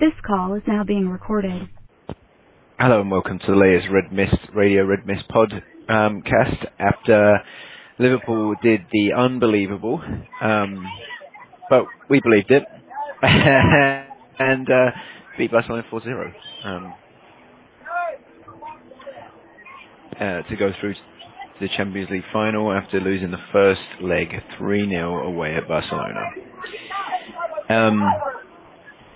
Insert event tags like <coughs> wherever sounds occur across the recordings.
This call is now being recorded. Hello and welcome to the latest Red Mist Radio Red Mist Pod um, cast. After Liverpool did the unbelievable, um, but we believed it, <laughs> and uh, beat Barcelona 4-0 um, uh, to go through to the Champions League final after losing the first leg 3-0 away at Barcelona.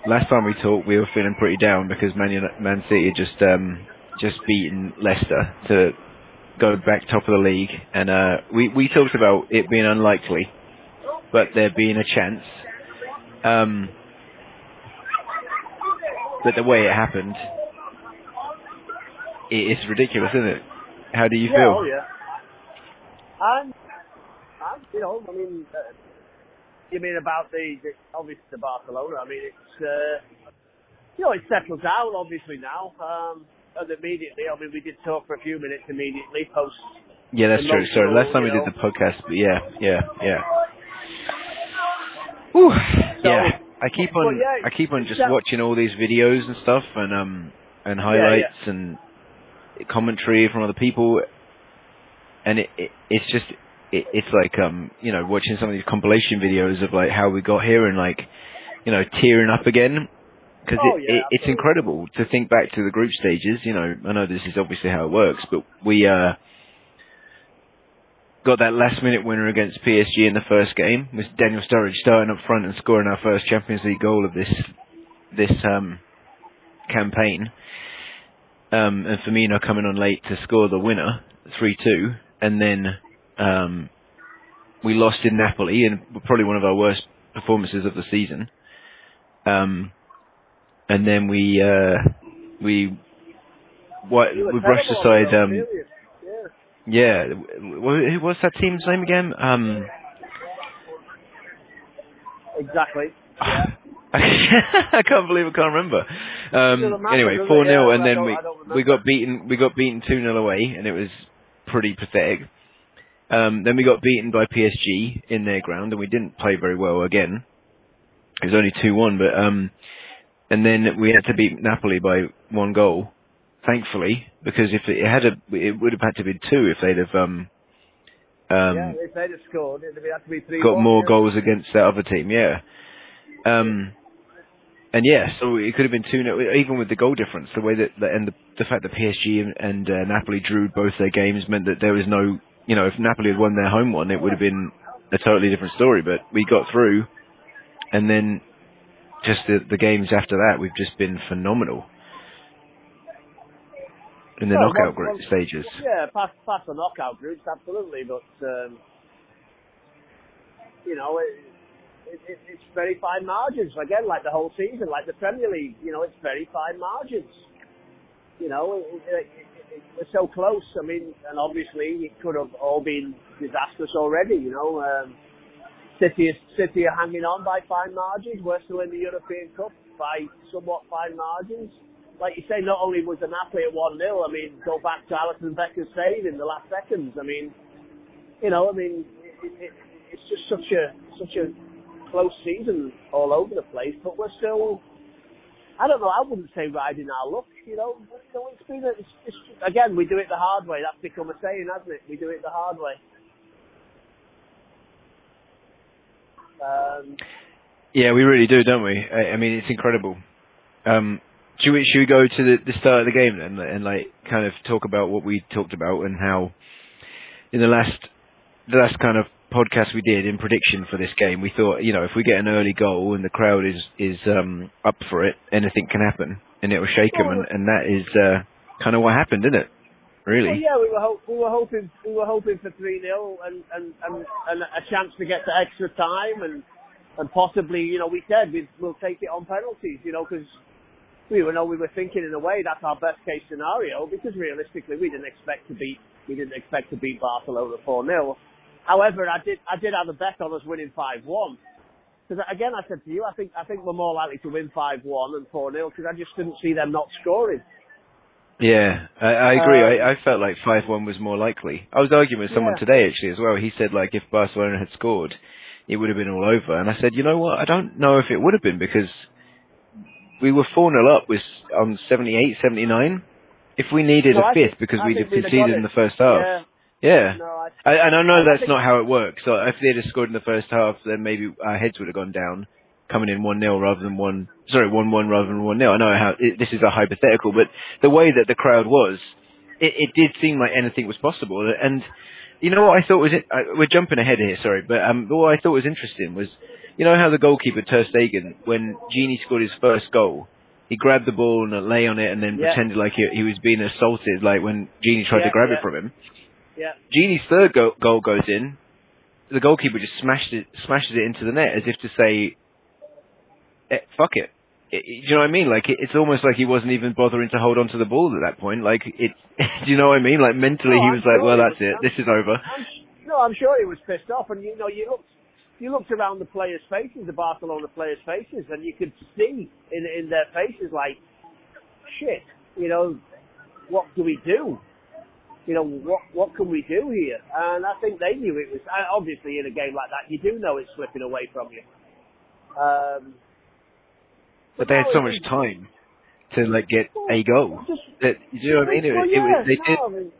Last time we talked, we were feeling pretty down because Man, Uni- Man City had just um, just beaten Leicester to go back top of the league, and uh, we we talked about it being unlikely, but there being a chance. Um, but the way it happened, it, it's ridiculous, isn't it? How do you yeah, feel? Oh, yeah. And, you know, I mean, uh, you mean about the, the, obviously the Barcelona, I mean, it's, uh, you know, it settled down, obviously, now. Um, and immediately, I mean, we did talk for a few minutes immediately post. Yeah, that's true. Sorry, last time we did the podcast, but yeah, yeah, yeah. Whew, yeah, I keep on, yeah, I keep on just yeah. watching all these videos and stuff, and um, and highlights and commentary from other people, and it, it it's just, it, it's like um, you know, watching some of these compilation videos of like how we got here and like, you know, tearing up again. Because Oh, it, yeah, it, it's incredible to think back to the group stages. You know, I know this is obviously how it works, but we uh, got that last minute winner against PSG in the first game with Daniel Sturridge starting up front and scoring our first Champions League goal of this this um, campaign. Um, and Firmino coming on late to score the winner, 3-2, and then um, we lost in Napoli, and probably one of our worst performances of the season. Um, and then we uh, we what we brushed aside. Um. Yeah. yeah, wh- who- what's that team's name again? Um, Exactly. <sighs> I can't believe I can't remember. Um, anyway, four 0 and then we I don't remember. we got beaten we got beaten two 0 away, and it was pretty pathetic. Um, then we got beaten by PSG in their ground, and we didn't play very well again. It was only two one, but um, and then we had to beat Napoli by one goal, thankfully, because if it had a, it would have had to be two if they'd have um, um, yeah, if they'd have scored, it'd have to be 3 got more goals against that other team, yeah. Um, and yeah, so it could have been two 0 even with the goal difference. The way that, that and the, the fact that PSG and, and uh, Napoli drew both their games meant that there was no, you know, if Napoli had won their home one, it would have been a totally different story. But we got through, and then just the, the games after that, we've just been phenomenal in the Well, knockout group stages. Yeah, past past the knockout groups, absolutely. But um, you know, it, it, it, it's very fine margins. Again, like the whole season, like the Premier League. You know, it's very fine margins. You know, it, we're so close. I mean, and obviously it could have all been disastrous already. You know, um, City is, City are hanging on by fine margins. We're still in the European Cup by somewhat fine margins. Like you say, not only was the Napoli at 1 0, I mean, go back to Alisson Becker's save in the last seconds. I mean, you know, I mean, it, it, it's just such a such a close season all over the place, but we're still. I don't know. I wouldn't say riding our luck. You know, you know it's been a, it's, it's, again we do it the hard way. That's become a saying, hasn't it? We do it the hard way. Um, Yeah, we really do, don't we? I, I mean, it's incredible. Um, should we should we go to the, the start of the game then, and like kind of talk about what we talked about and how in the last the last kind of podcast we did in prediction for this game, we thought you know if we get an early goal and the crowd is is um, up for it, anything can happen and it will shake them, and, and that is uh, kind of what happened, isn't it? Really? Well, yeah, we were ho- we were hoping we were hoping for three 0 and, and and and a chance to get to extra time and and possibly you know we said we we'll take it on penalties you know because we were know we were thinking in a way that's our best case scenario because realistically we didn't expect to beat we didn't expect to beat Barcelona four 0 However, I did I did have a bet on us winning five one. Because again, I said to you, I think I think we're more likely to win five one and four 0 because I just didn't see them not scoring. Yeah, I, I agree. Um, I, I felt like five one was more likely. I was arguing with someone Yeah. today actually as well. He said like if Barcelona had scored, it would have been all over. And I said, you know what? I don't know if it would have been because we were 4 0 up was on 78, 79. If we needed No, a fifth think- because I we'd have conceded in the first half. Yeah. Yeah. No, I, I, and I know I that's not how it works. So if they'd have scored in the first half, then maybe our heads would have gone down, coming in 1-0 rather than 1, sorry, 1-1 rather than 1-0. I know how, it, this is a hypothetical, but the way that the crowd was, it, it did seem like anything was possible. And you know what I thought was, it, uh, we're jumping ahead here, sorry, but um, what I thought was interesting was, you know how the goalkeeper, Ter Stegen, when Gini scored his first goal, he grabbed the ball and lay on it and then Yeah. pretended like he, he was being assaulted, like when Gini tried to grab yeah. it from him. Yeah. Gini's third go- goal goes in. The goalkeeper just smashed it, smashes it into the net as if to say, eh, "Fuck it." Do you know what I mean? Like it, it's almost like he wasn't even bothering to hold on to the ball at that point. Like it, <laughs> do you know what I mean? Like mentally, No, he was like, "Well, he that's it. I'm- This is over." I'm, no, I'm sure he was pissed off, and you know, you looked, you looked around the players' faces, the Barcelona players' faces, and you could see in in their faces like, shit, you know, what do we do? You know, what what can we do here? And I think they knew it was uh, obviously in a game like that, you do know it's slipping away from you. Um, But they had so much time to like get a goal. Just, That, do you know what I mean? It, well, was- it was, they did no, I mean,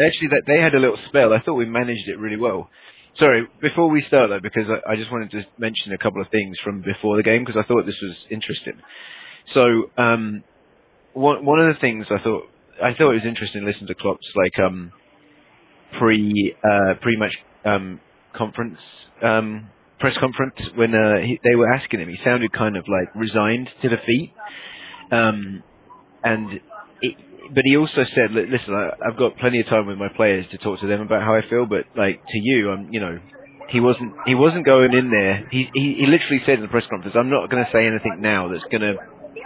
actually that they had a little spell. I thought we managed it really well. Sorry, before we start though, because I, I just wanted to mention a couple of things from before the game because I thought this was interesting. So, um, one one of the things I thought I thought it was interesting to listen to Klopp's like um, pre uh, pre match um, conference um, press conference when uh, he, they were asking him. He sounded kind of like resigned to defeat, um, and it, but he also said, "Listen, I, I've got plenty of time with my players to talk to them about how I feel, but like to you, I'm, you know." He wasn't. He wasn't going in there. He he, he literally said in the press conference, "I'm not going to say anything now that's going to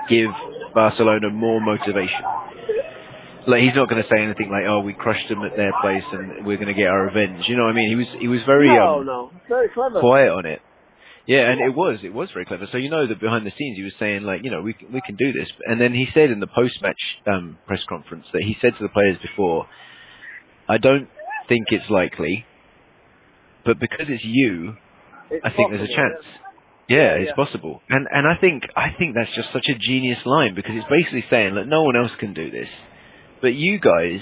give Barcelona more motivation." Like he's not going to say anything like, "Oh, we crushed them at their place and we're going to get our revenge." You know what I mean? He was he was very no, um, no, very clever. quiet on it. Yeah, and it was it was very clever. So you know that behind the scenes he was saying like, you know, we can, we can do this. And then he said in the post match um, press conference that he said to the players before, "I don't think it's likely, but because it's you, It's I think there's a possible, chance." Yeah, it's Yeah. possible. And and I think I think that's just such a genius line because it's basically saying that no one else can do this. But you guys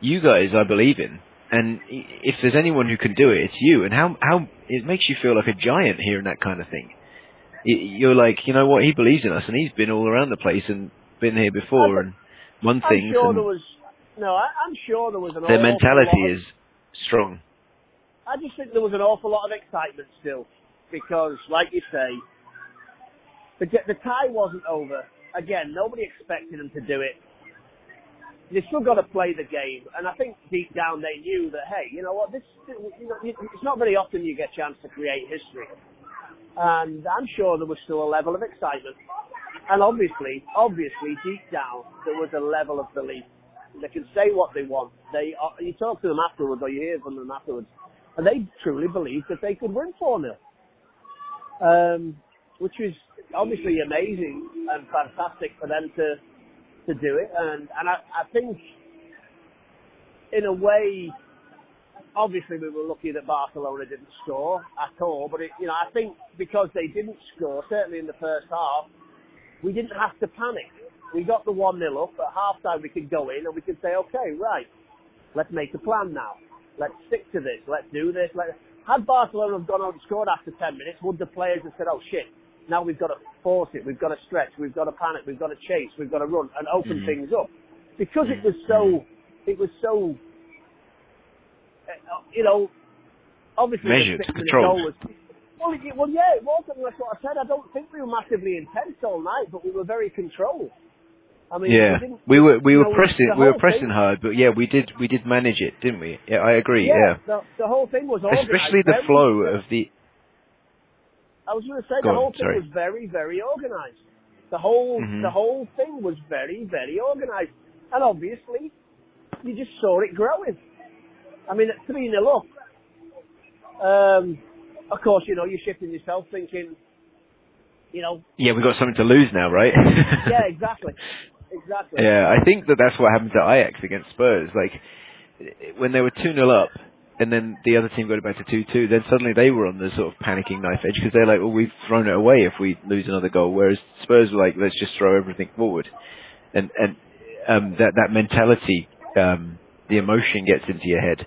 you guys I believe in. And if there's anyone who can do it, it's you. And how how it makes you feel like a giant hearing that kind of thing. You're like, you know what? He believes in us, and he's been all around the place and been here before and won I'm things. sure and there was. No, I, I'm sure there was an. their awful mentality lot of- is strong. I just think there was an awful lot of excitement still, because, like you say, the the tie wasn't over. Again, nobody expected them to do it. They still got to play the game, and I think deep down they knew that. Hey, you know what? This, you know, it's not very often you get a chance to create history, and I'm sure there was still a level of excitement, and obviously, obviously, deep down there was a level of belief. They can say what they want. They, are, you talk to them afterwards, or you hear from them afterwards, and they truly believed that they could win 4 0. Um, which was obviously amazing and fantastic for them to to do it. And, and I, I think, in a way, obviously we were lucky that Barcelona didn't score at all. But, it, you know, I think because they didn't score, certainly in the first half, we didn't have to panic. We got the 1 0 up. At half time, we could go in and we could say, okay, right, let's make a plan now. Let's stick to this. Let's do this. Let had Barcelona have gone on and scored after 10 minutes, would the players have said, oh shit, now we've got to force it, we've got to stretch, we've got to panic, we've got to chase, we've got to run and open Mhm. things up. Because it was so, it was so, uh, you know, obviously Measured, controlled. was, well, it, well, yeah, it was, and that's what I said. I don't think we were massively intense all night, but we were very controlled. I mean, yeah, didn't- we were we were know, pressing we were pressing thing- hard, but yeah, we did we did manage it, didn't we? Yeah, I agree. Yeah, The, the whole thing was especially the flow of the. I was going to say Go the on, whole thing sorry. was very, very organised. The whole Mhm. the whole thing was very, very organised, and obviously, you just saw it growing. I mean, at three 0 up. Um, of course, you know you're shifting yourself, thinking, you know, Yeah, we've got something to lose now, right? yeah, <laughs> exactly, exactly. Yeah, I think that that's what happened to Ajax against Spurs. Like when they were two 0 up, and then the other team got it back to two two, then suddenly they were on the sort of panicking knife edge because they're like, well, we've thrown it away if we lose another goal. Whereas Spurs were like, let's just throw everything forward, and and um, that that mentality, um, the emotion gets into your head.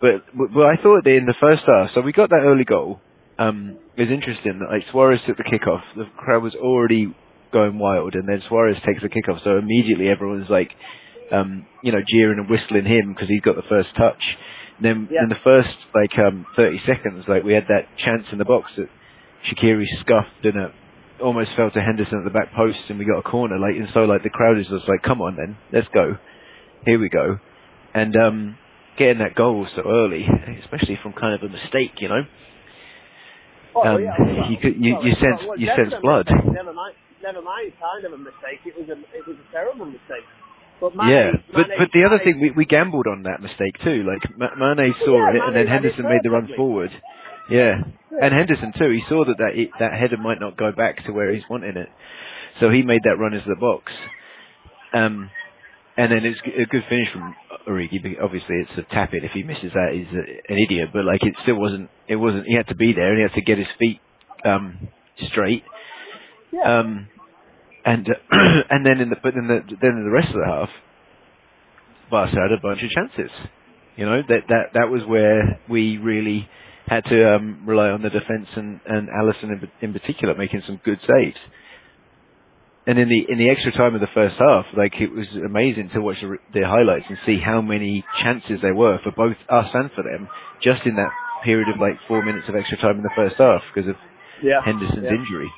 But but I thought in the first half, so we got that early goal. Um, it was interesting that like Suarez took the kickoff, the crowd was already going wild, and then Suarez takes the kickoff, so immediately everyone's like, um, you know, jeering and whistling him because he's got the first touch. Then Yeah. in the first like um, 30 seconds, like we had that chance in the box that Shaqiri scuffed and it almost fell to Henderson at the back post, and we got a corner. Like and so, like the crowd is just like, come on then, let's go, here we go, and um, getting that goal so early, especially from kind of a mistake, you know. Oh, Um, yeah, well, you could- you- well, you sense- well, you sense blood. mistake. Never mind, never mind, kind of a mistake. It was a, it was a terrible mistake. But Mane, yeah, but Mane- but the other Mane- thing we we gambled on that mistake too. Like Mane saw yeah, it, and then Henderson made the run forward. Yeah. And Henderson too. He saw that that that header might not go back to where he's wanting it, so he made that run into the box. Um, and then it's a good finish from Origi. Obviously, it's a tap in. If he misses that, he's a, an idiot. But like, it still wasn't. It wasn't. He had to be there, and he had to get his feet um, straight. yeah. Um, and uh, <clears throat> and then in the but then the then in the rest of the half, Barca had a bunch of chances. You know that that that was where we really had to um, rely on the defence and and Alisson in, in particular making some good saves. And in the in the extra time of the first half, like it was amazing to watch the, the highlights and see how many chances there were for both us and for them, just in that period of like four minutes of extra time in the first half because of yeah. Henderson's yeah. injury.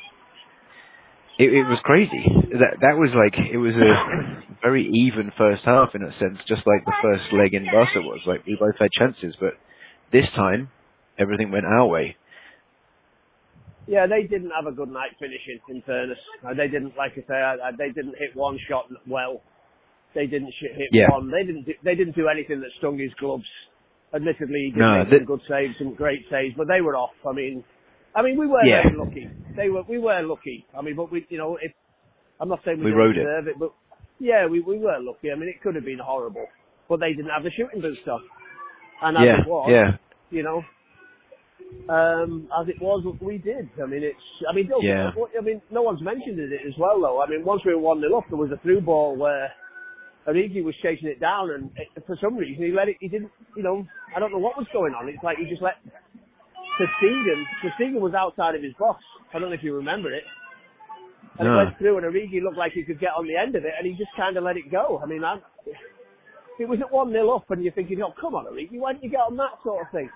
It, it was crazy. That that was like it was a <coughs> very even first half in a sense, just like the first leg in Barca was. Like we both had chances, but this time everything went our way. Yeah, they didn't have a good night finishing. In fairness, they didn't, like I say, they didn't hit one shot well. They didn't hit Yeah. one. They didn't. Do, they didn't do anything that stung his gloves. Admittedly, he did No, make some good saves, some great saves, but they were off. I mean, I mean, we were Yeah. very lucky. They were. We were lucky. I mean, but we, you know, if I'm not saying we, We didn't rode it. deserve it. but yeah, we we were lucky. I mean, it could have been horrible, but they didn't have the shooting boots on. And as yeah, it was, yeah, you know, um, as it was, we did. I mean, it's. I mean, don't, Yeah. I mean, no one's mentioned it as well, though. I mean, once we were one 0 up, there was a through ball where Origi was chasing it down, and it, for some reason he let it. He didn't. You know, I don't know what was going on. It's like he just let Verstegen. Verstegen was outside of his box. I don't know if you remember it. And No. it went through, and Origi looked like he could get on the end of it, and he just kind of let it go. I mean, I, it was at one 0 up, and you're thinking, oh, come on, Origi, why didn't you get on that sort of thing?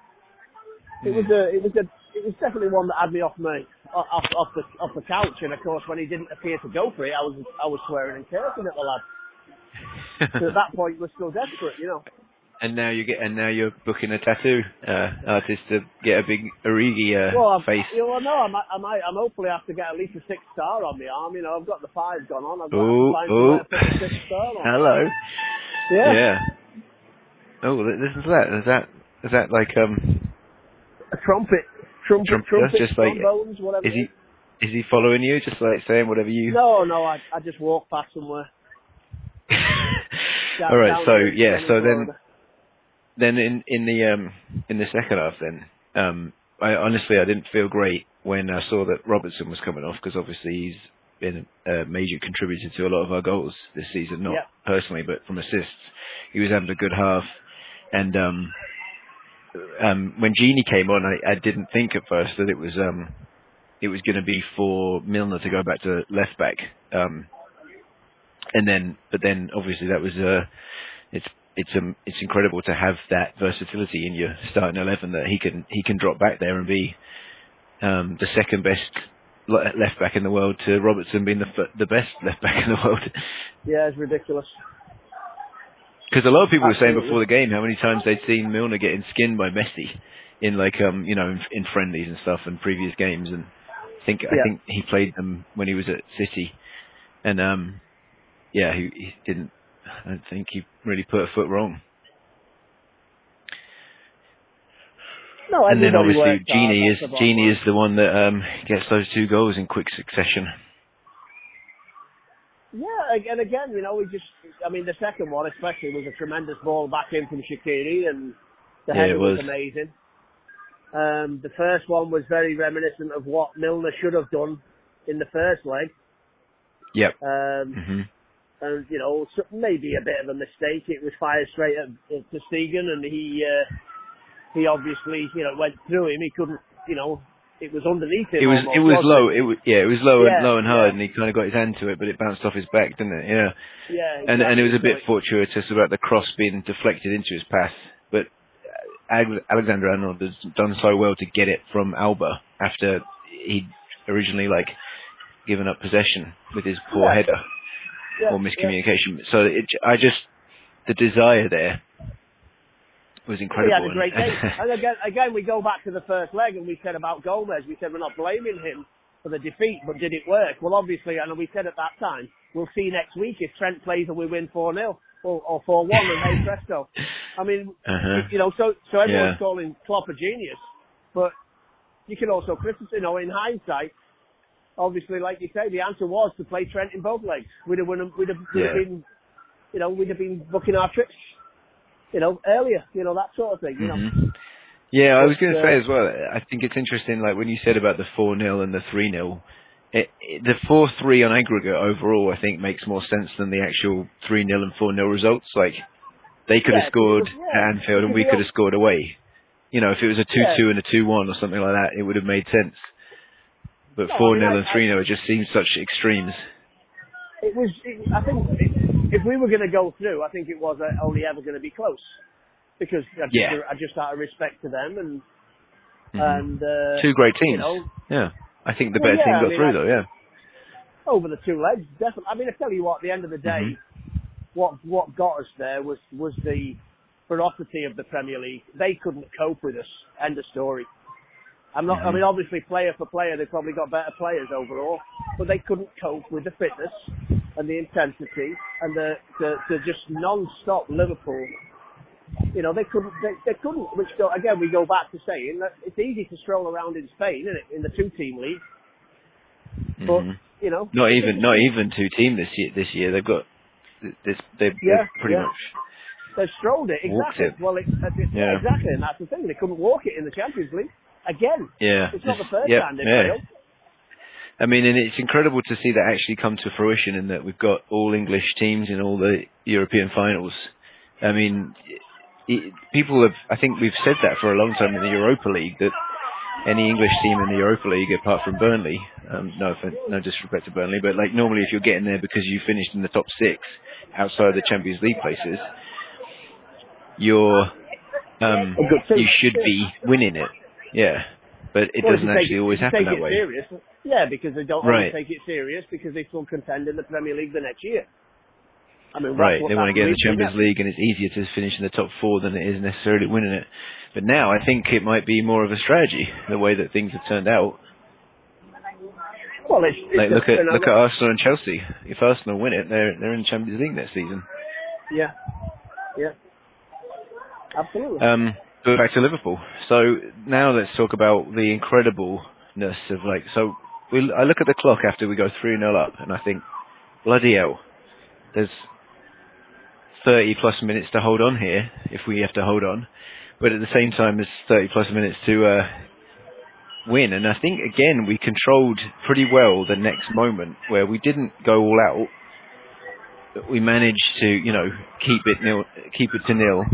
It was hmm. a, it was a, it was definitely one that had me off my, off, off the, off the couch. And of course, when he didn't appear to go for it, I was, I was swearing and cursing at the lad. So at that point, we're still desperate, you know. And now you get and now you're booking a tattoo uh, artist to get a big Origi uh, Well, I'm, face. you know, no, I might, I might, I'm hopefully have to get at least a six star on my arm. You know, I've got the five gone on. I've got Oh, to find oh. somewhere to put the six star <laughs> on. Hello. Yeah. Yeah. Oh, listen to that. Is that is that like um? A trumpet, trumpet, Trump- trumpet, just like- trombones, whatever. Is he is he following you? Just like saying whatever you. No, no, I, I just walk past somewhere. <laughs> Down- All right. So yeah. So then. Then in in the um in the second half then um I honestly I didn't feel great when I saw that Robertson was coming off because obviously he's been a major contributor to a lot of our goals this season not Yeah. personally but from assists. He was having a good half. And um um when Gini came on I, I didn't think at first that it was um it was going to be for Milner to go back to left back. Um and then but then obviously that was uh it's it's um it's incredible to have that versatility in your starting eleven that he can he can drop back there and be um the second best left back in the world to Robertson being the f- the best left back in the world. Yeah, it's ridiculous. because a lot of people were saying before the game how many times they'd seen Milner getting skinned by Messi in like um you know in, in friendlies and stuff in previous games. And I think I think he played them when he was at City. And um yeah he, he didn't I don't think he really put a foot wrong. No, and then obviously Gini is the Gini is the one that um, gets those two goals in quick succession. Yeah, and again, you know, we just, I mean, the second one especially was a tremendous ball back in from Shaqiri, and The Yeah, header was. was. amazing. Um, the first one was very reminiscent of what Milner should have done in the first leg. Yep. Um, hmm and you know maybe a bit of a mistake. It was fired straight at, at Ter Stegen, and he uh, he obviously you know went through him. He couldn't you know it was underneath him. It was almost, it was low. It was yeah. It was low Yeah, and low and hard, yeah. and he kind of got his hand to it, but it bounced off his back, didn't it? Yeah. Yeah, And and it was a bit fortuitous about the cross being deflected into his path, but Alexander Arnold has done so well to get it from Alba after he'd originally like given up possession with his poor Yeah. header Yeah, or yeah. miscommunication. So it, I just the desire there was He incredible. had a great game. <laughs> And again, again, we go back to the first leg, and we said about Gomez. We said we're not blaming him for the defeat, but did it work? Well, obviously, and we said at that time, we'll see next week if Trent plays and we win four 0 or or four one, and hey presto. <laughs> I mean, Uh-huh. you know, so so everyone's Yeah. calling Klopp a genius, but you can also criticize. You know, in hindsight, obviously, like you say, the answer was to play Trent in both legs. We'd have, won, we'd have, we'd have been, you know, we'd have been booking our trips, you know, earlier, you know, that sort of thing. You know. Mhm. Yeah, I was going to say uh, as well. I think it's interesting, like when you said about the four 0 and the three 0 it, it, the four three on aggregate overall, I think makes more sense than the actual three 0 and four 0 results. Like they could Yeah, have scored yeah, at Anfield and we could have scored away. You know, if it was a two Yeah. two and a two one or something like that, it would have made sense. But No, four mean, 0 I- and three 0 it just seems such extremes. It was. It, I think if we were going to go through, I think it was uh, only ever going to be close because I just, Yeah. I just out of respect to them and Mhm. and uh, Two great you teams. know yeah, I think the Well, better yeah, team I got mean, through I- though. Yeah. over the two legs, definitely. I mean, I tell you what, at the end of the day, Mm-hmm. what what got us there was was the ferocity of the Premier League. They couldn't cope with us. End of story. I'm not. I Mhm. mean, obviously, player for player, they've probably got better players overall, but they couldn't cope with the fitness and the intensity and the the, the just non-stop Liverpool. You know, they couldn't. They, they couldn't. Which go, again, we go back to saying that it's easy to stroll around in Spain, isn't it, in the two-team league. But Mhm. you know, Not even not even two team this year. This year they've got this. They've, Yeah, they've pretty yeah. much. They've strolled it exactly. it. Well, it's, it's, Yeah. exactly, and that's the thing. They couldn't walk it in the Champions League again. Yeah. It's not the first yeah, time they've yeah. failed. I mean, and it's incredible to see that actually come to fruition, and that we've got all English teams in all the European finals. I mean, it, people have. I think we've said that for a long time in the Europa League that any English team in the Europa League, apart from Burnley, um, no no disrespect to Burnley, but like normally if you're getting there because you finished in the top six outside the Champions League places, you're um, A good team. you should be winning it. Yeah, but it Well, doesn't actually it- always happen take that it way. Serious, yeah, because they don't Right. take it serious because they still contend in the Premier League the next year. I mean, Right, they want to get in the Champions league, and it's easier to finish in the top four than it is necessarily winning it. But now I think it might be more of a strategy, the way that things have turned out. Well, it's, it's Like look at look at Arsenal and Chelsea. If Arsenal win it, they're they're in the Champions League next season. Yeah, yeah, absolutely. Um, go back to Liverpool. So now let's talk about the incredibleness of like. So we I look at the clock after we go three 0 up, and I think, bloody hell, there's 30 plus minutes to hold on here if we have to hold on. But at the same time, there's 30 plus minutes to uh, win. And I think again we controlled pretty well the next moment where we didn't go all out. We managed to, you know, keep it nil, keep it to nil,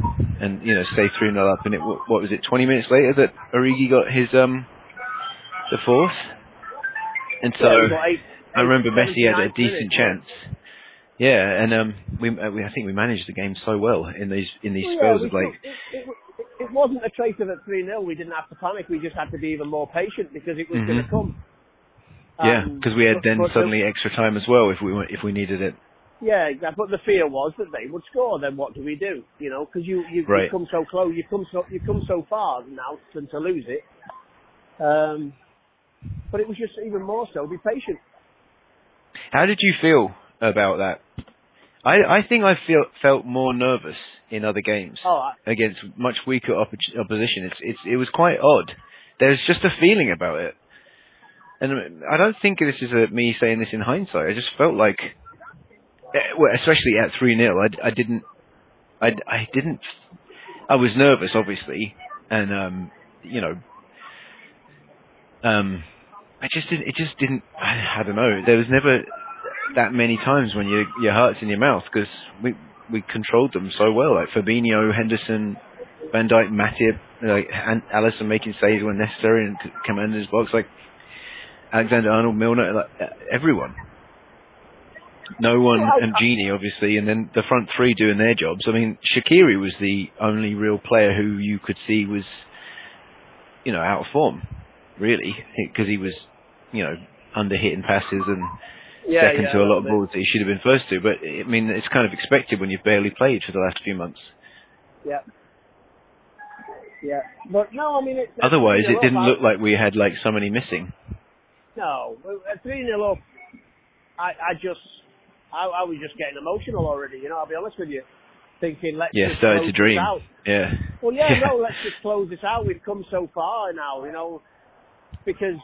and you know, stay three 0 up. And it what was it? 20 minutes later that Origi got his um the fourth. And so Yeah, eight- I remember Messi had a decent minutes, chance. Yeah, and um, we, uh, we I think we managed the game so well in these in these Well, spells yeah, of like it, it, it wasn't a case of at 3 0. We didn't have to panic. We just had to be even more patient because it was Mhm. going to come. yeah, Um, because we had then suddenly extra time as well if we wa- if we needed it. Yeah, exactly. But the fear was that they would score. Then what do we do? You know, because you you Right. have come so close, you come so you come so far now than to lose it. Um, but it was just even more so. Be patient. How did you feel about that? I I think I feel felt more nervous in other games Oh, I, against much weaker oppo- opposition. It's it's it was quite odd. There's just a feeling about it, and I don't think this is a, me saying this in hindsight. I just felt like, well, especially at three 0 I, I didn't, I, I didn't I was nervous, obviously, and um, you know, um, I just didn't. It just didn't. I, I don't know. There was never that many times when your your heart's in your mouth because we we controlled them so well. Like Fabinho, Henderson, Van Dijk, Matip, like and Alisson making saves when necessary and commanding his box. Like Alexander Arnold, Milner, like everyone. No one and Gini obviously, and then the front three doing their jobs. I mean, Shaqiri was the only real player who you could see was, you know, out of form, really, because he was, you know, under hitting passes and Yeah, second yeah, to a lot of balls that he should have been first to. But I mean, it's kind of expected when you've barely played for the last few months. Yeah. Yeah. But no, I mean, it's. Otherwise, it didn't I- look like we had like so many missing. No, at uh, three 0 up, I, I just, I, I was just getting emotional already. You know, I'll be honest with you, thinking let's Yeah, just started close to dream. this out. Yeah. Well, yeah, no, <laughs> let's just close this out. We've come so far now, you know, because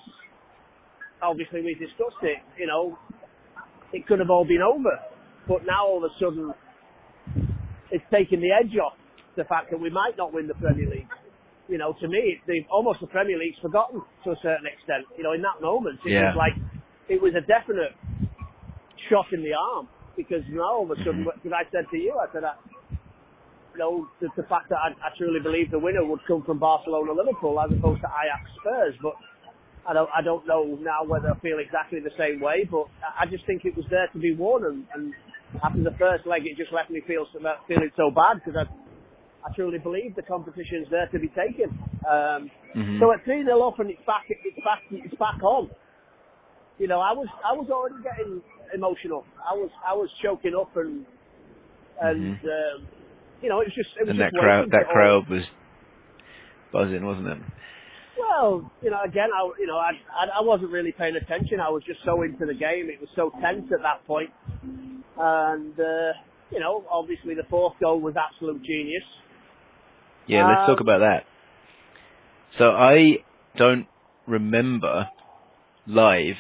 obviously we discussed it. You know, it could have all been over, but now all of a sudden, it's taken the edge off the fact that we might not win the Premier League. You know, to me, the, almost the Premier League's forgotten to a certain extent. You know, in that moment, it Yeah. was like it was a definite shot in the arm because now all of a sudden, because I said to you, I said, I, you know, the, the fact that I, I truly believe the winner would come from Barcelona, Liverpool, as opposed to Ajax, Spurs, but. I don't, I don't know now whether I feel exactly the same way, but I just think it was there to be won, and, and after the first leg, it just left me feel so, feeling so bad because I, I truly believe the competition's there to be taken. Um, Mhm. So at three 0 up and it's back, it's back, it's back on. You know, I was, I was already getting emotional. I was, I was choking up and, and Mhm. um, you know, it was just, it was and just that crowd, that crowd was buzzing, wasn't it? Well, you know, again, I, you know, I, I, I wasn't really paying attention. I was just so into the game. It was so tense at that point. And, uh, you know, obviously the fourth goal was absolute genius. Yeah, let's talk Um, about that. So I don't remember live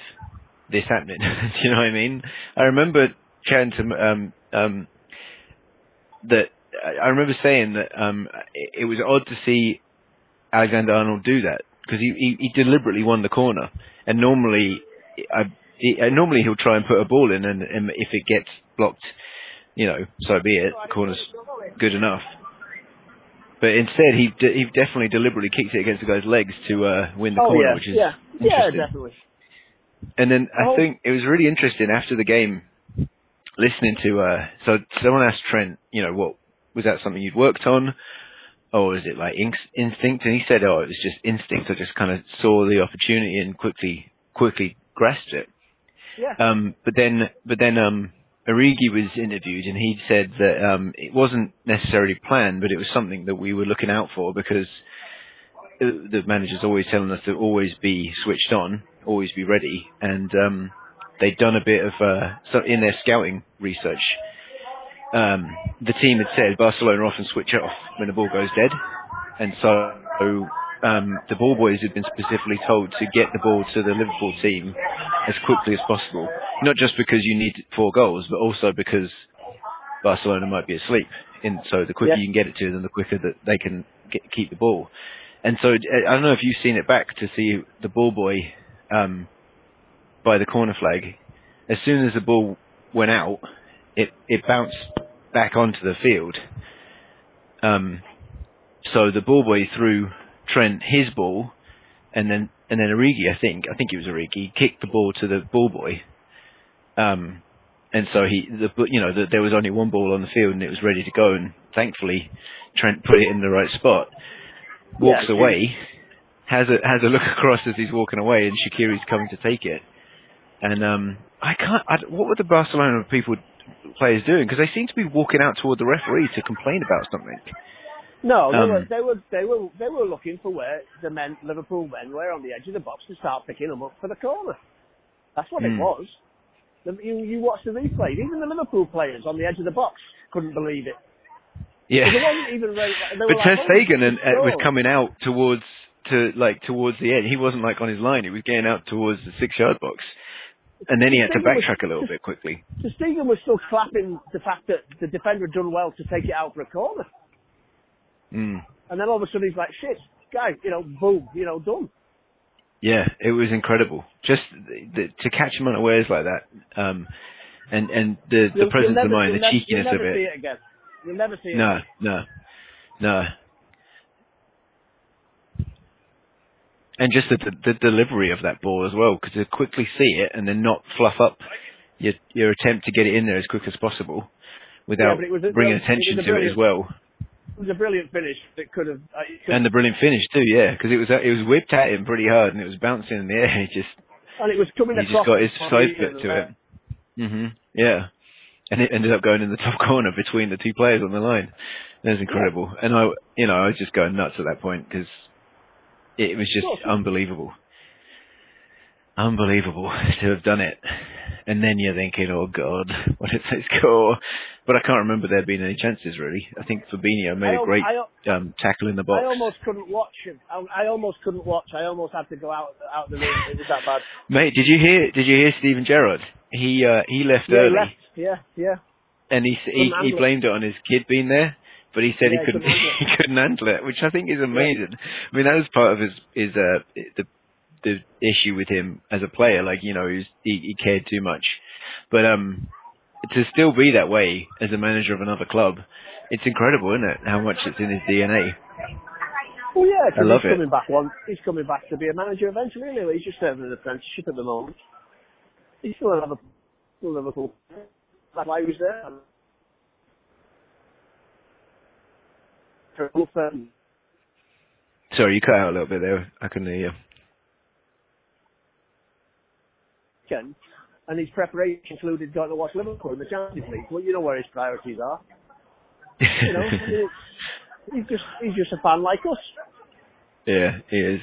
this happening. <laughs> Do you know what I mean? I remember chatting to um um that I remember saying that um it, it was odd to see Alexander Arnold do that because he, he he deliberately won the corner and normally I he, uh, normally he'll try and put a ball in and, and if it gets blocked you know so be it the corner's good enough but instead he de- he definitely deliberately kicked it against the guy's legs to uh win the oh, corner yeah, which is yeah, yeah, definitely. And then I Oh. think it was really interesting after the game, listening to. uh So someone asked Trent, you know, what was that something you'd worked on, or is it like inc- instinct? And he said, oh, it was just instinct. I just kind of saw the opportunity and quickly quickly grasped it. Yeah. Um, but then, but then, um, Origi was interviewed and he said that um, it wasn't necessarily planned, but it was something that we were looking out for because uh, the manager's always telling us to always be switched on, always be ready, and um, they'd done a bit of uh, so in their scouting research. Um, the team had said Barcelona often switch off when the ball goes dead, and so um, the ball boys had been specifically told to get the ball to the Liverpool team as quickly as possible. Not just because you need four goals, but also because Barcelona might be asleep. And so the quicker Yeah. you can get it to them, the quicker that they can get, keep the ball. And so I don't know if you've seen it back to see the ball boy um, by the corner flag. As soon as the ball went out, it it bounced back onto the field. Um, so the ball boy threw Trent his ball, and then and then Origi, I think I think it was Origi, kicked the ball to the ball boy. Um, and so he, the you know, the, there was only one ball on the field and it was ready to go. And thankfully, Trent put it in the right spot. Walks Yeah, away, has a has a look <laughs> across as he's walking away, and Shaqiri's coming to take it. And um, I can't. I, what were the Barcelona people players doing? Because they seem to be walking out toward the referee to complain about something. No, they, Um, were, they were they were they were looking for where the men Liverpool men were on the edge of the box to start picking them up for the corner. That's what it Hmm. was. The, you you watch the replay. Even the Liverpool players on the edge of the box couldn't believe it. Yeah. Because it wasn't even. They But Ter "Oh, Stegen it's and, uh, was coming out towards to like towards the end. He wasn't like on his line. He was getting out towards the six yard box, and then he had to Stegen was- backtrack a little bit quickly. So Stegen was still clapping the fact that the defender had done well to take it out for a corner. Mm. And then all of a sudden he's like, shit, guy, you know, boom, you know, done. Yeah, it was incredible. Just the, the, to catch him unawares like that, um, and and the the You'll- presence you'll of mind, the never- cheekiness you'll of never it. see it again. You'll never see it. No, again. no, no. And just the, the, the delivery of that ball as well, because to quickly see it and then not fluff up your your attempt to get it in there as quick as possible, without it a- bringing attention a to it as well. It was a brilliant finish that could have. Uh, it And the brilliant finish too, yeah, because it was it was whipped at him pretty hard and it was bouncing in the air. <laughs> He just and it was coming he across. just got his side foot to it. Mhm. Yeah. And it ended up going in the <laughs> top corner between the two players on the line. That was incredible. And I, you know, I was just going nuts at that point because it was just unbelievable. Unbelievable <laughs> to have done it. And then you're thinking, oh God, <laughs> what if they score? But I can't remember there being any chances really. I think Fabinho made I, a great I, um, tackle in the box. I almost couldn't watch him. I, I almost couldn't watch. I almost had to go out out of the room. It was that bad. Mate, did you hear? Did you hear Steven Gerrard? He uh, he left Yeah, he early. left. Yeah, yeah. and he he, he blamed it on his kid being there, but he said Yeah, he couldn't couldn't handle it. he couldn't handle it, which I think is amazing. I mean, that was part of his his uh the the issue with him as a player, like you know, he, was, he he cared too much, but um to still be that way as a manager of another club, it's incredible, isn't it? How much it's in his DNA. Well, yeah, 'cause I love he's it. coming back one. He's coming back to be a manager eventually. Anyway, he's just serving an apprenticeship at the moment. He's still a Liverpool. Still Liverpool. That's why he was there. Sorry, you cut out a little bit there. I couldn't hear you. And his preparation included going to watch Liverpool in the Champions League. Well, you know where his priorities are. You know, I mean, it's, he's just he's just a fan like us. Yeah, he is.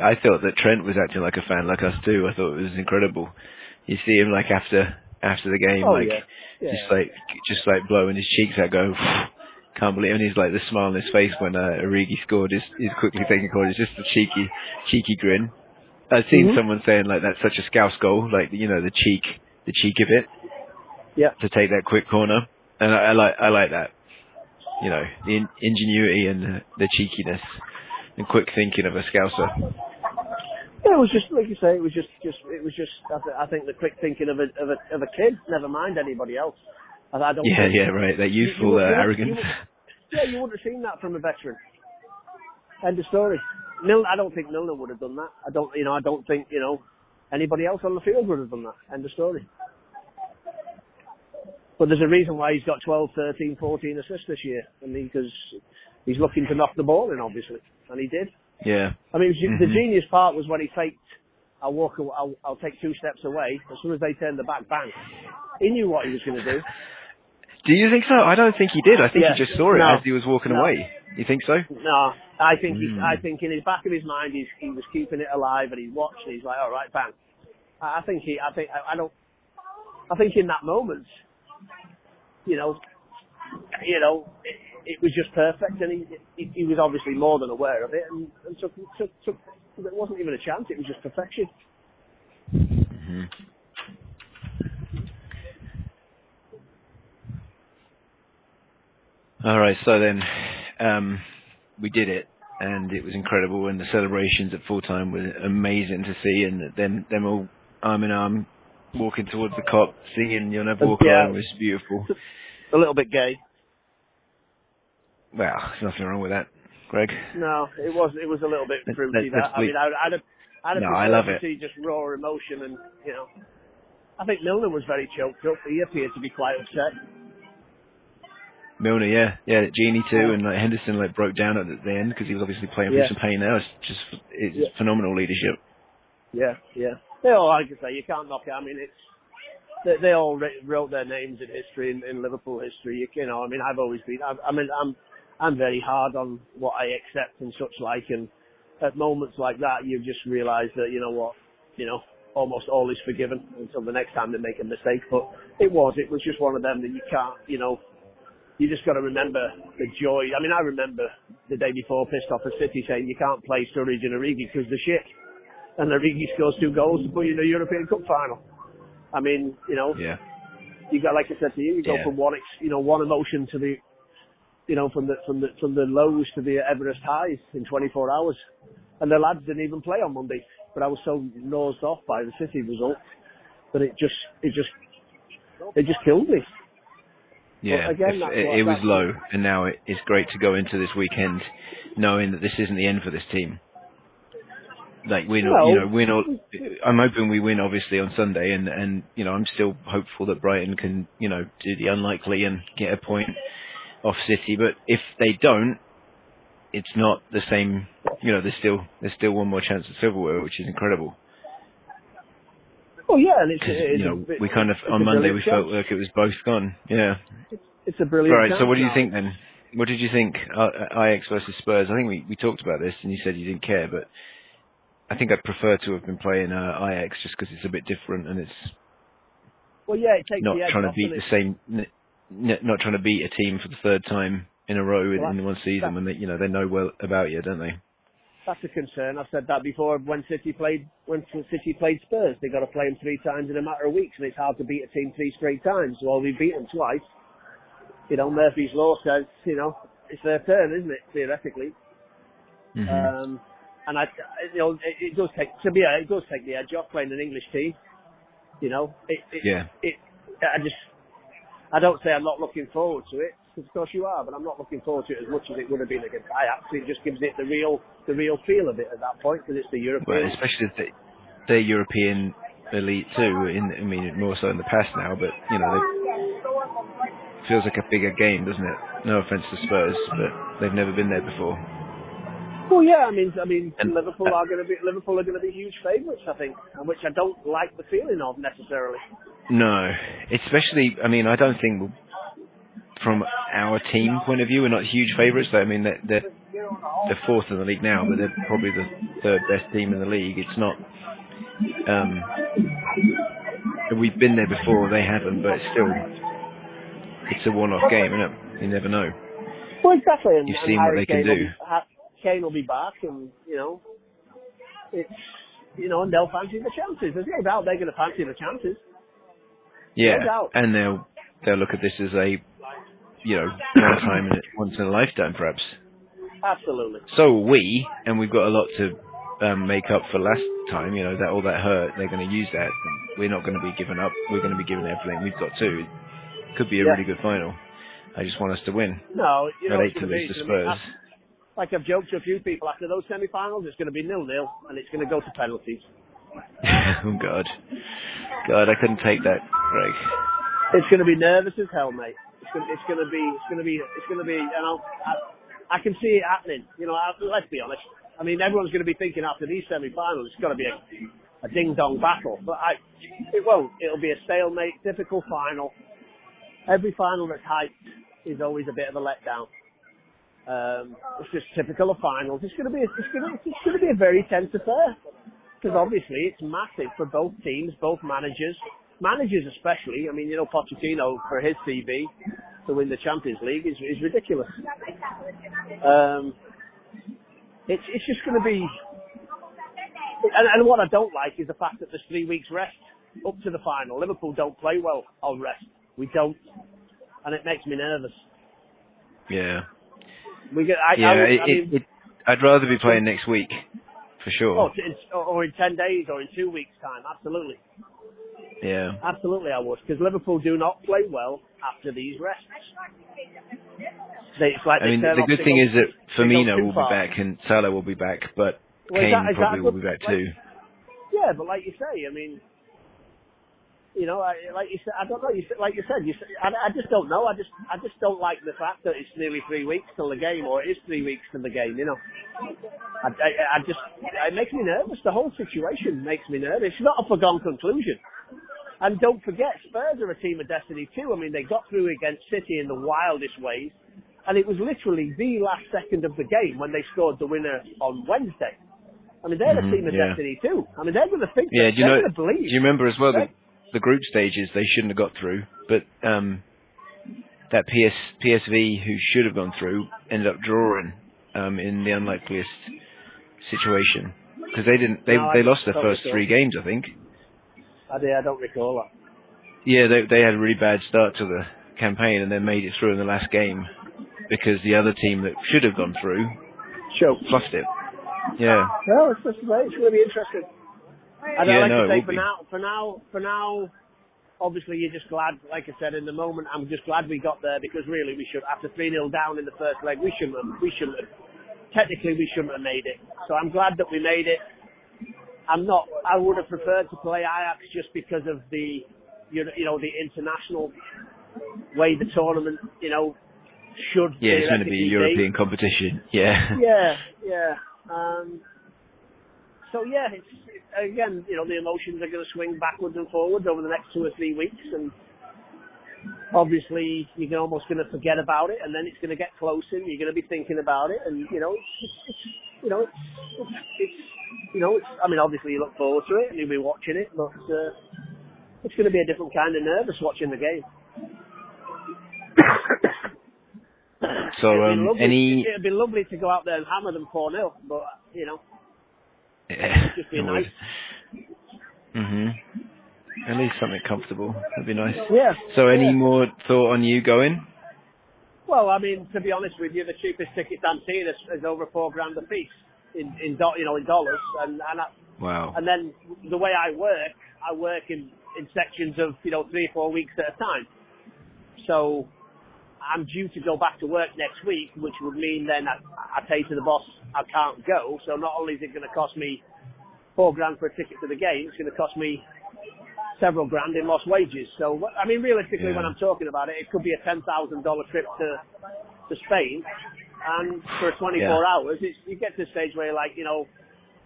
I thought that Trent was acting like a fan like us too. I thought it was incredible. You see him like after after the game, Oh, like yeah. Yeah. just like just like blowing his cheeks out, going, can't believe. And he's like the smile on his face when uh, Origi scored. Is he's quickly taking call. It's just a cheeky cheeky grin. I've seen Mhm. someone saying like that's such a scouse goal, like you know the cheek the cheek of it Yeah. to take that quick corner, and I, I like I like that. You know the in, ingenuity and the, the cheekiness and quick thinking of a scouser. Yeah, it was just like you say. It was just, just, it was just. I, th- I think the quick thinking of a of a of a kid. Never mind anybody else. I, I don't. Yeah, yeah, right. That youthful you- uh, arrogance. you- Yeah, you wouldn't have seen that from a veteran. End of story. Mil, I don't think Milner would have done that. I don't, you know, I don't think, you know, anybody else on the field would have done that. End of story. But there's a reason why he's got 12, 13, 14 assists this year. I mean, because he's looking to knock the ball in, obviously. And he did. Yeah. I mean, was- the genius part was when he faked, I'll walk, I'll, I'll take two steps away. As soon as they turned the back, bang. He knew what he was going to do. Do you think so? I don't think he did. I think Yeah. he just saw it No. as he was walking No. away. You think so? No, I think Mm. I think in his back of his mind, he's, he was keeping it alive, and he watched, and he's like, all right, bang. I think he, I think, I, I don't, I think in that moment, you know, you know, it, it was just perfect, and he, he, he was obviously more than aware of it, and, and took, took, took, it wasn't even a chance; it was just perfection. hmm All right. So then, um, we did it, and it was incredible, and the celebrations at full time were amazing to see, and them them all arm in arm walking towards the Kop, singing "You'll Never Walk Yeah. Alone" was beautiful. <laughs> A little bit gay. Well, there's nothing wrong with that, Greg. No, it was, it was a little bit fruity. that. I mean, I'd, I'd have, I'd have No, I love to it. see just raw emotion, and you know, I think Milner was very choked up. He appeared to be quite upset. Milner, yeah, yeah, Gini too, and like Henderson like broke down at the end because he was obviously playing Yeah. through some pain. Now it's just it's Yeah. phenomenal leadership. Yeah, yeah. They all, like I say, you can't knock it. I mean, it's they, they all writ- wrote their names in history, in, in Liverpool history. You, you know, I mean, I've always been. I, I mean, I'm I'm very hard on what I accept and such like, and at moments like that, you just realise that you know what, you know, almost all is forgiven until the next time they make a mistake. But it was, it was just one of them that you can't, you know. You just got to remember the joy. I mean, I remember the day before pissed off at City saying you can't play Sturridge and Origi because they're shit and Origi scores two goals to put you in the European Cup final. I mean, you know, Yeah, you got like I said to you, you go Yeah. from one, you know, one emotion to the you know, from the from the from the lows to the Everest highs in 24 hours, and the lads didn't even play on Monday. But I was so nosed off by the City result that it just it just it just killed me. Yeah, again, if- it, it was low, and now it, it's great to go into this weekend knowing that this isn't the end for this team. Like we know, No. you know, win. All, I'm hoping we win, obviously, on Sunday, and and you know, I'm still hopeful that Brighton can, you know, do the unlikely and get a point off City. But if they don't, it's not the same. You know, there's still there's still one more chance at silverware, which is incredible. Oh yeah, and it's, it's you know, bit- we kind of on Monday we felt like it was both gone. Yeah. it's a brilliant. Right. So what do you think then? What did you think? Uh, Ajax versus Spurs. I think we, we talked about this, and you said you didn't care, but I think I'd prefer to have been playing uh, Ajax just because it's a bit different and it's Well, yeah, it takes not trying to beat the same, n- n- not trying to beat a team for the third time in a row in, Well, in one season when they, you know, they know well about you, don't they? That's a concern. I've said that before. When City played, when City played Spurs, they got to play them three times in a matter of weeks, and it's hard to beat a team three straight times. Well, we beat them twice. You know, Murphy's law says, you know, it's their turn, isn't it? Theoretically. hmm Um, and I, you know, it, it does take to be fair, it does take the edge off playing an English team. You know, it, it, Yeah. it, I just, I don't say I'm not looking forward to it. Of course you are, but I'm not looking forward to it as much as it would have been a good against Ajax. It just gives it the real, the real feel of it at that point because it's the Well, European. especially if they, they're European elite too. In, I mean, more so in the past now, but you know, it feels like a bigger game, doesn't it? No offense to Spurs, but they've never been there before. Well, yeah, I mean, I mean, And- Liverpool uh, are going to be Liverpool are going to be huge favourites, I think, and which I don't like the feeling of necessarily. No, especially. I mean, I don't think we'll- from our team point of view, we're not huge favourites. Though I mean, they're, they're they're fourth in the league now, but they're probably the third best team in the league. It's not. Um, we've been there before; they haven't, but it's still, it's a one-off game, isn't it? You never know. Well, exactly. And, You've seen what they can Kane will do. Ha- Kane will be back, and you know, it's you know, and they'll fancy the chances. There's no doubt they're going to fancy the chances. Yeah, doubt. and they'll they'll look at this as a, you know, one time, in a, once in a lifetime, perhaps. Absolutely. So we, and we've got a lot to um, make up for last time. You know that all that hurt, they're going to use that. We're not going to be giving up. We're going to be giving everything we've got to. Could be a Yeah. really good final. I just want us to win. No, you know, to going to lose to it's gonna be- Spurs. like I've joked to a few people after those semi-finals, it's going to be nil-nil, and it's going to go to penalties. <laughs> oh God, God, I couldn't take that, Greg. It's going to be nervous as hell, mate. It's going, it's to be, it's going to be, it's going to be, you know, I, I can see it happening. You know, I, let's be honest. I mean, everyone's going to be thinking after these semi-finals, it's gonna be a, a ding-dong battle. But I, it won't. It'll be a stalemate, difficult final. Every final that's hyped is always a bit of a letdown. Um, it's just typical of finals. It's going to be, it's going to, it's going to be a very tense affair because obviously it's massive for both teams, both managers, managers especially. I mean, you know, Pochettino for his CV to win the Champions League is, is ridiculous. Um, it's it's just going to be, and, and what I don't like is the fact that there's three weeks rest up to the final. Liverpool don't play well on rest. We don't, and it makes me nervous. Yeah, We get, I, yeah. I, would- it, I mean, it, it, I'd rather be playing next week, for sure. oh, or in ten days or in two weeks' time. Absolutely. Yeah. Absolutely, I would, because Liverpool do not play well after these rests. They, it's like I mean, the good thing go- is that Firmino will be back and Salah will be back, but Well, Kane that probably will be back like- too. Yeah, but like you say, I mean, you know, I, like you said, I don't know. You like you said, you I, I just don't know. I just, I just don't like the fact that it's nearly three weeks till the game, or it is three weeks till the game. You know, I, I, I just, it makes me nervous. The whole situation makes me nervous. It's not a foregone conclusion. And don't forget, Spurs are a team of destiny too. I mean, they got through against City in the wildest ways, and it was literally the last second of the game when they scored the winner on Wednesday. I mean, they're Mhm, a team of yeah. destiny too. I mean, they're going to think. Yeah, do you know? going to believe. Do you remember as well the, the group stages they shouldn't have got through, but um, that PS PSV who should have gone through ended up drawing um, in the unlikeliest situation because they didn't. They No, they lost their first three games, I think. I, I don't recall that. Yeah, they they had a really bad start to the campaign and then made it through in the last game. because the other team that should have gone through Choked. fluffed it. Yeah. Well, it's just it's going to be interesting. And Yeah, I like no, to say for be. now, for now, for now, obviously you're just glad, like I said, in the moment, I'm just glad we got there because really we should, after 3 0 down in the first leg, we shouldn't have, we shouldn't have, technically we shouldn't have made it. So I'm glad that we made it. I'm not, I would have preferred to play Ajax just because of the, you know, you know the international way the tournament, you know, should Yeah, it's going to be a European competition. <laughs> Yeah. yeah, yeah. Um, so yeah, it's again, you know, the emotions are going to swing backwards and forwards over the next two or three weeks, and obviously you're almost going to forget about it, and then it's going to get closer. and You're going to be thinking about it, and you know, it's, it's, it's you know, it's, it's, it's you know, it's. I mean, obviously you look forward to it, and you'll be watching it, but uh, it's going to be a different kind of nervous watching the game. <coughs> So, It'd be um, lovely- any- It'd be lovely to go out there and hammer them 4 0, but, you know, Yeah, just be <laughs> nice. Mhm. At least something comfortable. That'd be nice. Yeah. So, any yeah. more thought on you going? Well, I mean, to be honest with you, the cheapest ticket I'm seeing is, is over four grand a piece in, in do, you know, in dollars. And, and, I, Wow. and then the way I work, I work in, in sections of, you know, three or four weeks at a time. So I'm due to go back to work next week, which would mean then I, I say to the boss, I can't go. So not only is it going to cost me four grand for a ticket to the game, it's going to cost me several grand in lost wages. So, I mean, realistically, when I'm talking about it, it could be a $10,000 trip to, to Spain. And for 24 Yeah. hours, it's, you get to the stage where you're like, you know,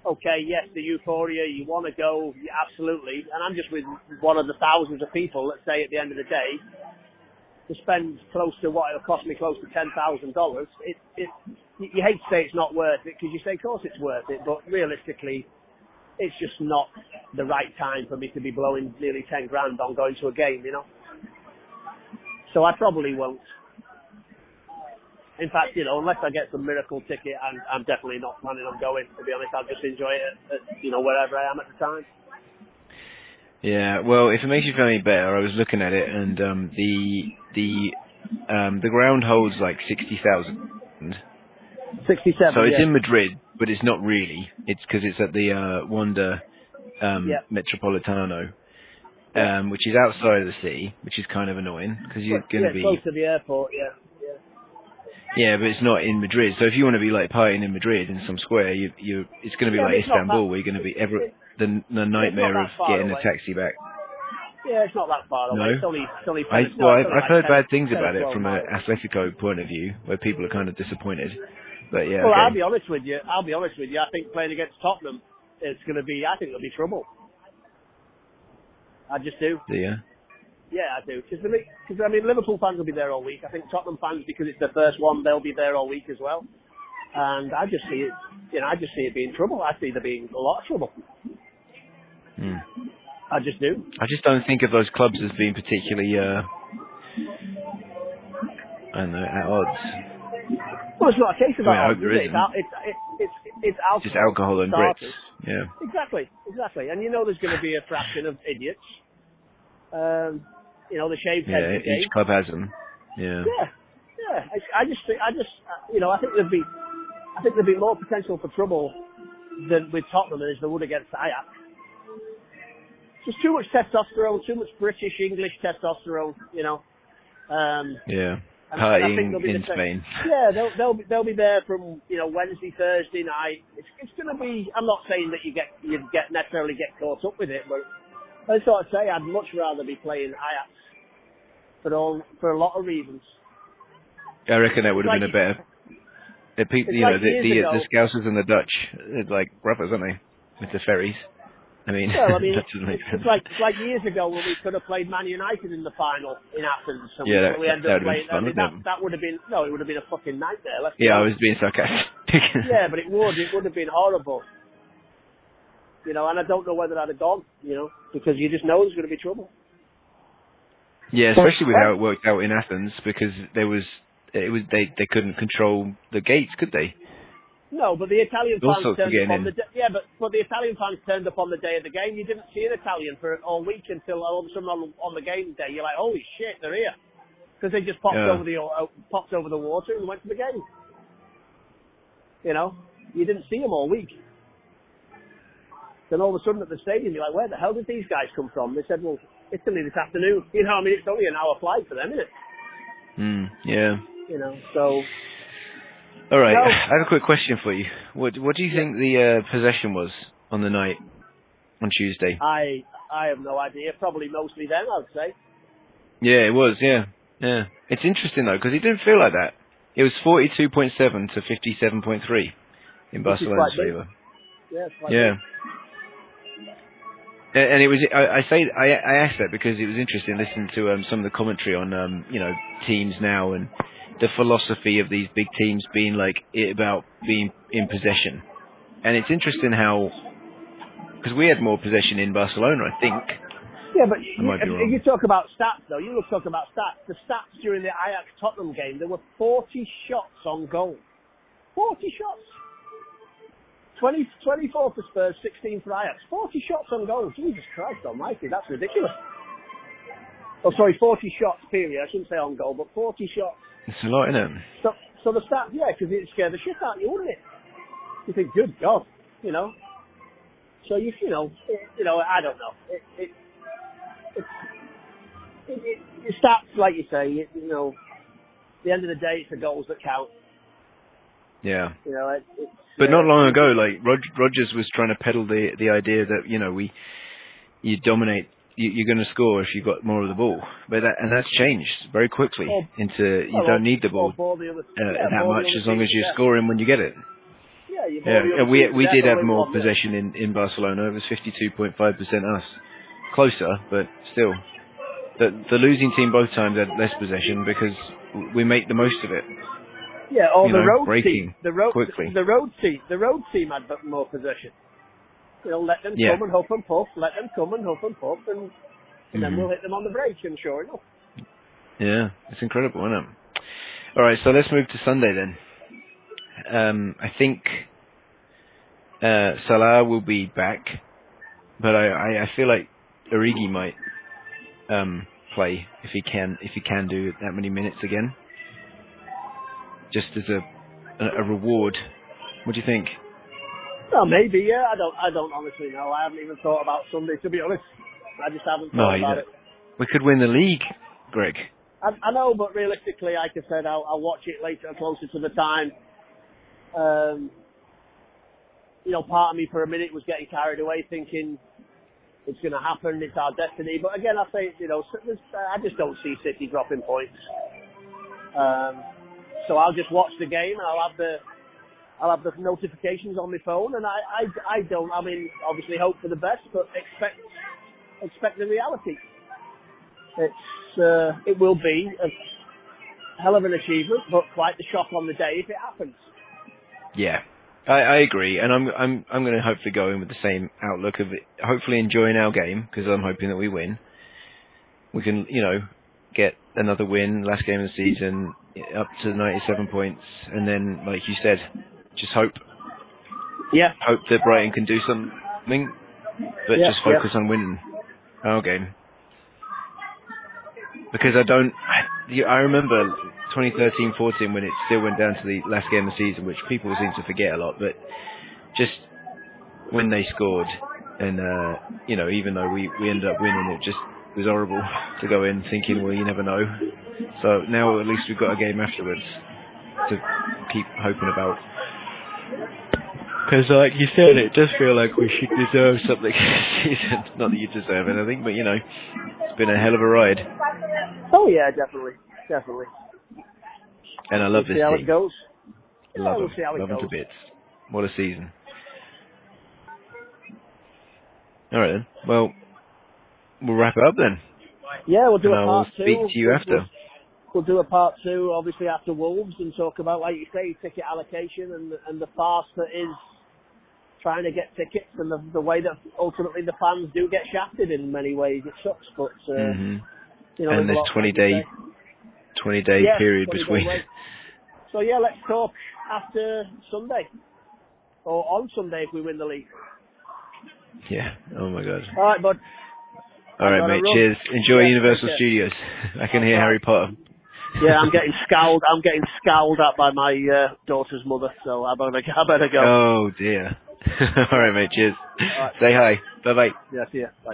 okay, yes, the euphoria, you want to go, yeah, absolutely. And I'm just with one of the thousands of people, let's say, at the end of the day, to spend close to what it'll cost me, close to $10,000. It, it, you you hate to say it's not worth it because you say, of course it's worth it, but realistically, it's just not the right time for me to be blowing nearly 10 grand on going to a game, you know? So I probably won't. In fact, you know, unless I get some miracle ticket, I'm, I'm definitely not planning on going, to be honest. I'll just enjoy it, at, you know, wherever I am at the time. Yeah, well, if it makes you feel any better, I was looking at it, and um, the the um, the ground holds like sixty thousand. 67, So it's yeah. in Madrid, but it's not really. It's because it's at the uh, Wanda um, Yeah. Metropolitano, um, which is outside of the city, which is kind of annoying because you're going yeah, to be close to the airport, yeah. Yeah. but it's not in Madrid. So if you want to be like partying in Madrid in some square, you you it's going to be Yeah, like Istanbul, where you're going to be ever the the nightmare of getting away. a taxi back. Yeah, it's not that far away. No? It's only, it's only I, 10, no, well, I've, like heard 10 bad things about it from an Atletico point of view, where people are kind of disappointed. But yeah, Well, I'll be honest with you. I'll be honest with you. I think playing against Tottenham, it's going to be. I think there'll be trouble. I just do. yeah. Yeah, I do. Because I mean, Liverpool fans will be there all week. I think Tottenham fans, because it's their first one, they'll be there all week as well. And I just see it. You know, I just see it being trouble. I see there being a lot of trouble. Hmm. I just do. I just don't think of those clubs as being particularly, uh, I don't know, at odds. Well, it's not a case of I mean, I that. hope there is it? It's, isn't. it's, it's, it's, it's alcohol. Just alcohol and for Brits. Yeah. Exactly, exactly. And you know there's going to be a fraction of idiots. Um, you know, the shaved head Yeah, brigade. each club has them. Yeah. Yeah, yeah. I, I just think, I just, uh, you know, I think there'd be, I think there'd be more potential for trouble than with Tottenham as there would against Ajax. Just too much testosterone, too much British English testosterone, you know. Um, Yeah. and- and I think Partying in Spain. Yeah, they'll they'll be, they'll be there from you know Wednesday, Thursday night. It's it's going to be. I'm not saying that you get you get necessarily get caught up with it, but I sort of say I'd much rather be playing Ajax for all for a lot of reasons. I reckon that would have Like- been a better. The people, It's you know, like the the, ago- the Scousers and the Dutch, they're like brothers, aren't they? With the ferries. I mean, Well, I <laughs> mean, that it's, it's like it's like years ago when we could have played Man United in the final in Athens. And Yeah, we, that- we ended that been playing. fun, I mean, that that would have been no, it would have been a fucking nightmare. Yeah, I was being sarcastic. Yeah, but it would. It would have been horrible. You know, and I don't know whether I'd have gone. You know, because you just know there's going to be trouble. Yeah, especially with how it worked out in Athens, because there was it was they they couldn't control the gates, could they? No, but the Italian All fans turned up on the day, yeah, but but the Italian fans turned up on the day of the game. You didn't see an Italian for all week until all of a sudden on, on the game day, you're like, holy shit, they're here. because they just popped Yeah. over the uh, popped over the water and went to the game. You know, you didn't see them all week. Then all of a sudden at the stadium, you're like, where the hell did these guys come from? They said, well, Italy this afternoon. You know, I mean, it's only an hour flight for them, isn't it? Mm, yeah. You know, so All right. No. I have a quick question for you. What What do you think the uh, possession was on the night on Tuesday? I I have no idea. Probably mostly them, I would say. Yeah, it was. Yeah, yeah. It's interesting though because it didn't feel like that. It was forty-two point seven to fifty-seven point three in Barcelona's favour. Yeah, quite Yeah. And it was. I, I say I, I asked that because it was interesting listening to um, some of the commentary on um, you know teams now and the philosophy of these big teams being like it about being in possession. And it's interesting how because we had more possession in Barcelona, I think. Yeah, but I might be you, if, you talk about stats, though, you look talk about stats. The stats during the Ajax Tottenham game, there were 40 shots on goal. 40 shots. 20, 24 for Spurs, 16 for Ajax. 40 shots on goal. Jesus Christ almighty, that's ridiculous. Oh, sorry, 40 shots, period. I shouldn't say on goal, but 40 shots. It's a lot, isn't it? So, so the stats, yeah, because it scared the shit out of you, wouldn't it? You think, good God, you know. So you, you know, it, you know, I don't know. It, it, it, it, it, it stats, like you say, it, you know. At the end of the day, it's the goals that count. Yeah. You know, it, it's. But not long ago, like Rog- Rodgers was trying to peddle the the idea that you know we you dominate, you, you're going to score if you've got more of the ball. But that and that's changed very quickly into you don't need the ball ball the other, uh, that much as long as you're scoring when you get it. Yeah, you Yeah, the and other we we did have more win one, yeah. possession in in Barcelona. It was 52.5% us, closer, but still. The the losing team both times had less possession because we make the most of it. Yeah, or you the know, road breaking team. The road, quickly. the road team. The road team had more possession. You know, let them Yeah. come and huff and puff. Let them come and huff and puff, and, and then Mhm. we'll hit them on the break. And sure enough, Yeah, it's incredible, isn't it? All right, so let's move to Sunday then. Um, I think uh, Salah will be back, but I, I, I feel like Origi might um, play if he can if he can do that many minutes again, just as a a, a reward. What do you think? well, maybe. Yeah, I don't. I don't honestly know. I haven't even thought about Sunday. To be honest, I just haven't thought you about don't. it. We could win the league, Greg. I, I know, but realistically, like I said, I'll, I'll watch it later, closer to the time. Um, you know, part of me for a minute was getting carried away, thinking it's going to happen, it's our destiny. But again, I say, you know, I just don't see City dropping points. Um, so I'll just watch the game. I'll have the I'll have the notifications on my phone, and I, I, I don't. I mean, obviously hope for the best, but expect expect the reality. It's uh, it will be a hell of an achievement, but quite the shock on the day if it happens. Yeah, I, I agree, and I'm I'm I'm going to hopefully go in with the same outlook of it, hopefully enjoying our game because I'm hoping that we win. We can, you know, get another win, last game of the season, up to 97 points, and then, like you said, just hope. Yeah, hope that Brighton can do something, but Yeah, just focus on winning our game. Because I don't, I, I remember 2013-14 when it still went down to the last game of the season, which people seem to forget a lot, but just when they scored, and uh, you know, even though we we ended up winning, it just was horrible to go in thinking, well, you never know. So now at least we've got a game afterwards to keep hoping about. Because, like you said, it does feel like we should deserve something this <laughs> season. Not that you deserve anything, but you know, it's been a hell of a ride, Oh yeah, definitely, definitely. and I love we'll this see how team. it goes. Yeah, Love we'll them, see it love them to bits. What a season! All right then. Well, we'll wrap it up then, Yeah, we'll do and a part two. speak to you We'll- after. We'll, we'll do a part two, obviously after Wolves, and talk about, like you say, ticket allocation and and the farce that is trying to get tickets and the, the way that ultimately the fans do get shafted in many ways. It sucks, but uh, hmm you know, And there's a this lot 20 to day. 20 day Yeah, period 20 between. wait. <laughs> So yeah, let's talk after Sunday, or on Sunday if we win the league. Yeah. Oh my god. All right, bud. All right, mate. Cheers. Enjoy Yeah, Universal. Studios. <laughs> I can hear Harry Potter. <laughs> yeah, I'm getting scowled. I'm getting <laughs> scowled at by my uh, daughter's mother, so I better, I better go. Oh dear. All right, mate. Cheers. right. Say hi. Bye bye. Yeah, see ya. Bye.